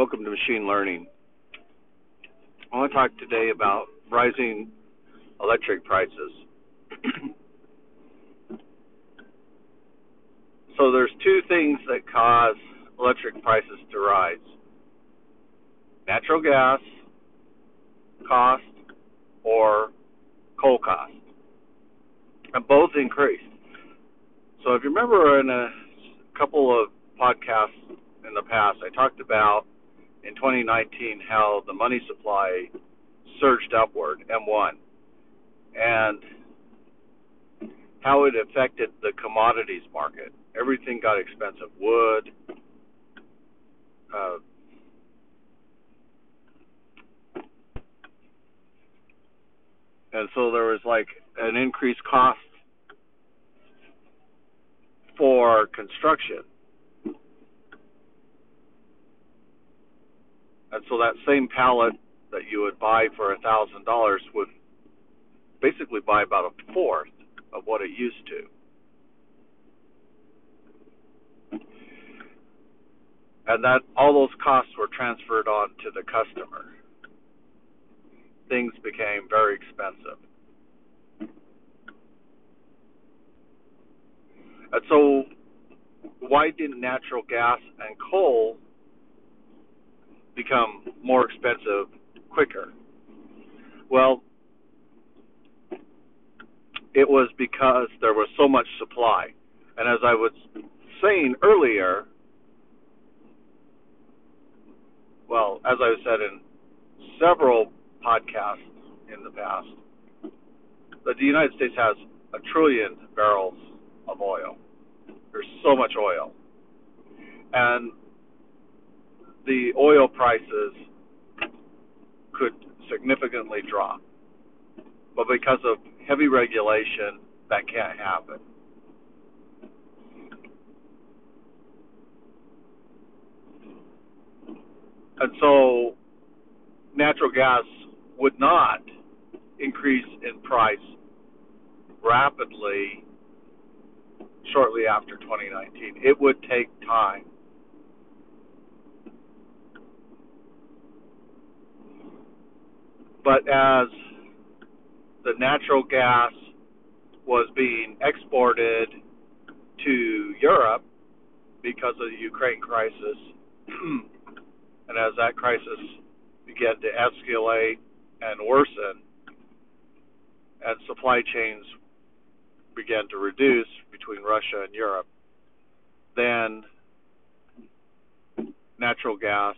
Welcome to Machine Learning. I want to talk today about rising electric prices. so there's two things that cause electric prices to rise. Natural gas cost or coal cost. And both increased. So if you remember in a couple of podcasts in the past, I talked about in 2019 how the money supply surged upward, M1, and how it affected the commodities market. Everything got expensive wood, uh, and so there was like an increased cost for construction. And so that same pallet that you would buy for a thousand dollars would basically buy about a fourth of what it used to. And that all those costs were transferred on to the customer. Things became very expensive. And so why didn't natural gas and coal become more expensive quicker? Well, it was because there was so much supply. And as I was saying earlier, well, as I said in several podcasts in the past, that the United States has a trillion barrels of oil. There's so much oil. And the oil prices could significantly drop. But because of heavy regulation, that can't happen. And so natural gas would not increase in price rapidly shortly after 2019. It would take time. But as the natural gas was being exported to Europe because of the Ukraine crisis, and as that crisis began to escalate and worsen, and supply chains began to reduce between Russia and Europe, then natural gas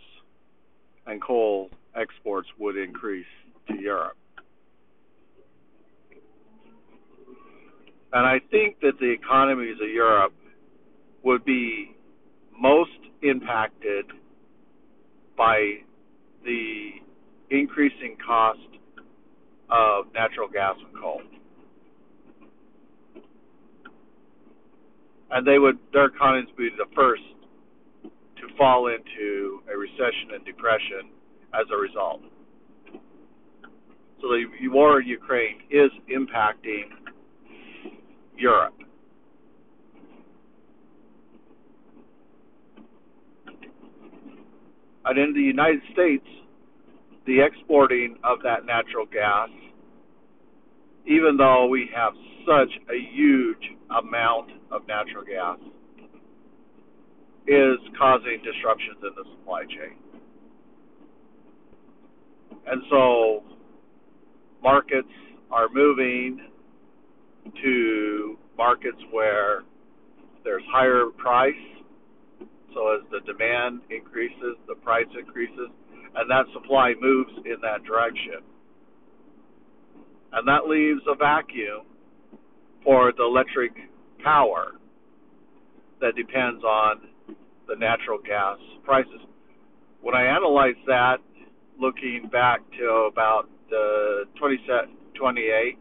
and coal exports would increase to Europe. And I think that the economies of Europe would be most impacted by the increasing cost of natural gas and coal. And they would their economies would be the first to fall into a recession and depression as a result. So the war in Ukraine is impacting Europe. And in the United States, the exporting of that natural gas, even though we have such a huge amount of natural gas, is causing disruptions in the supply chain. And so markets are moving to markets where there's higher price. So as the demand increases, the price increases, and that supply moves in that direction. And that leaves a vacuum for the electric power that depends on the natural gas prices. When I analyze that, looking back to about uh, 2008,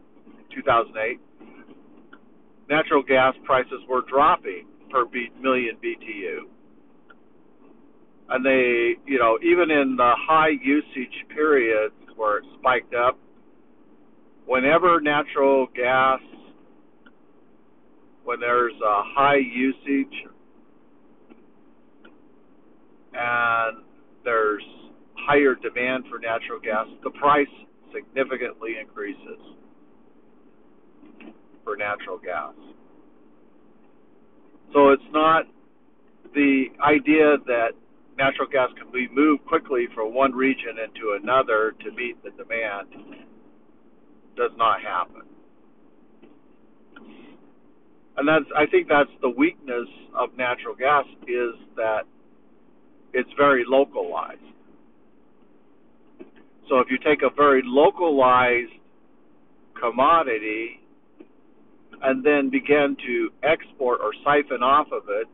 2008, natural gas prices were dropping per B, million BTU. And they, you know, even in the high usage periods where it spiked up, whenever natural gas, when there's a high usage and there's higher demand for natural gas, the price significantly increases for natural gas. So it's not the idea that natural gas can be moved quickly from one region into another to meet the demand does not happen. And that's I think that's the weakness of natural gas is that it's very localized. So if you take a very localized commodity and then begin to export or siphon off of it,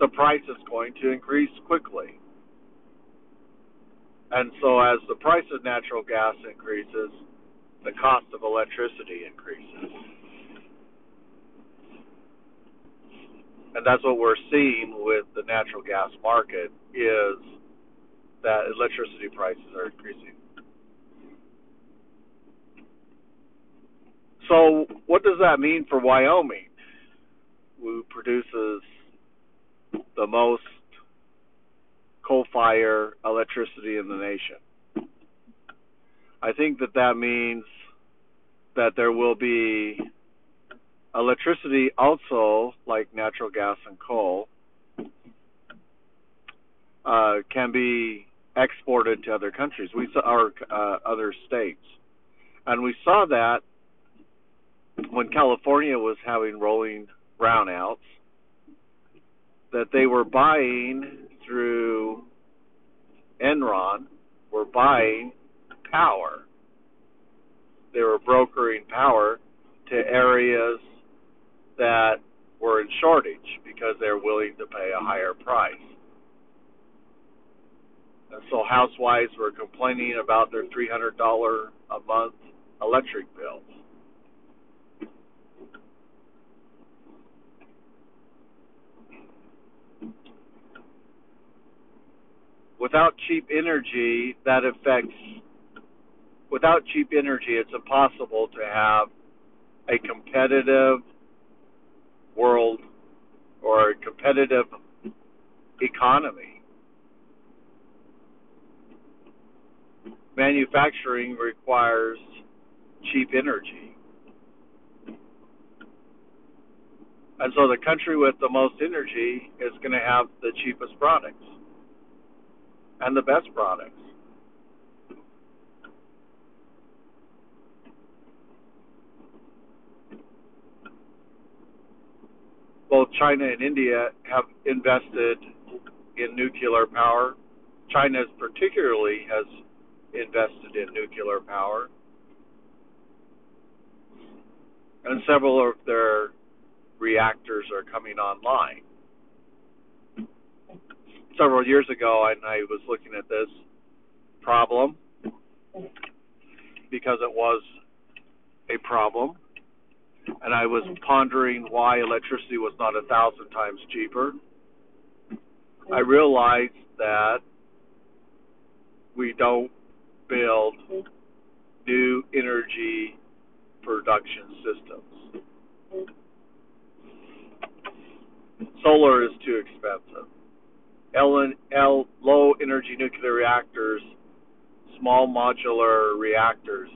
the price is going to increase quickly. And so as the price of natural gas increases, the cost of electricity increases. And that's what we're seeing with the natural gas market is that electricity prices are increasing. So, what does that mean for Wyoming, who produces the most coal fire electricity in the nation? I think that that means that there will be electricity also, like natural gas and coal, uh, can be exported to other countries. We saw our uh, other states, and we saw that when California was having rolling brownouts, that they were buying through Enron, were buying power. They were brokering power to areas that were in shortage because they're willing to pay a higher price. So housewives were complaining about their $300 a month electric bills. Without cheap energy, that affects. Without cheap energy, it's impossible to have a competitive world or a competitive economy. Manufacturing requires cheap energy. And so the country with the most energy is going to have the cheapest products and the best products. both China and India have invested in nuclear power. China particularly has invested in nuclear power. And several of their reactors are coming online. Several years ago, and I was looking at this problem because it was a problem and I was pondering why electricity was not a thousand times cheaper. I realized that we don't build new energy production systems. Solar is too expensive. L, low energy nuclear reactors, small modular reactors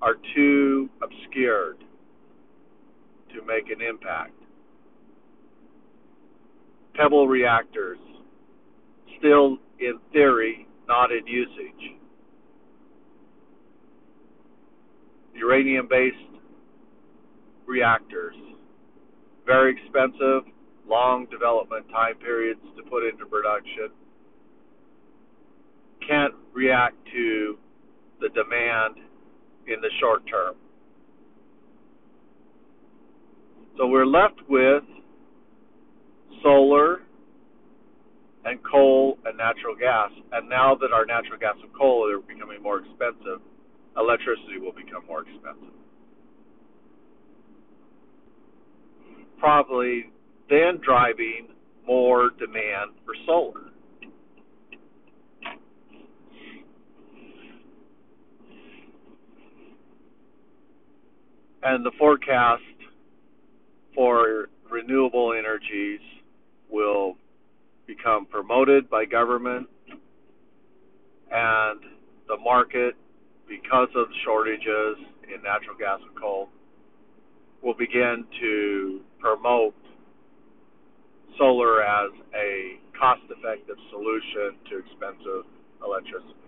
are too obscured to make an impact. Pebble reactors, still in theory, not in usage. Uranium based reactors, very expensive, long development time periods to put into production, can't react to the demand in the short term. So we're left with solar and coal and natural gas. And now that our natural gas and coal are becoming more expensive, electricity will become more expensive. Probably then driving more demand for solar. and the forecast for renewable energies will become promoted by government and the market, because of shortages in natural gas and coal, will begin to promote solar as a cost effective solution to expensive electricity.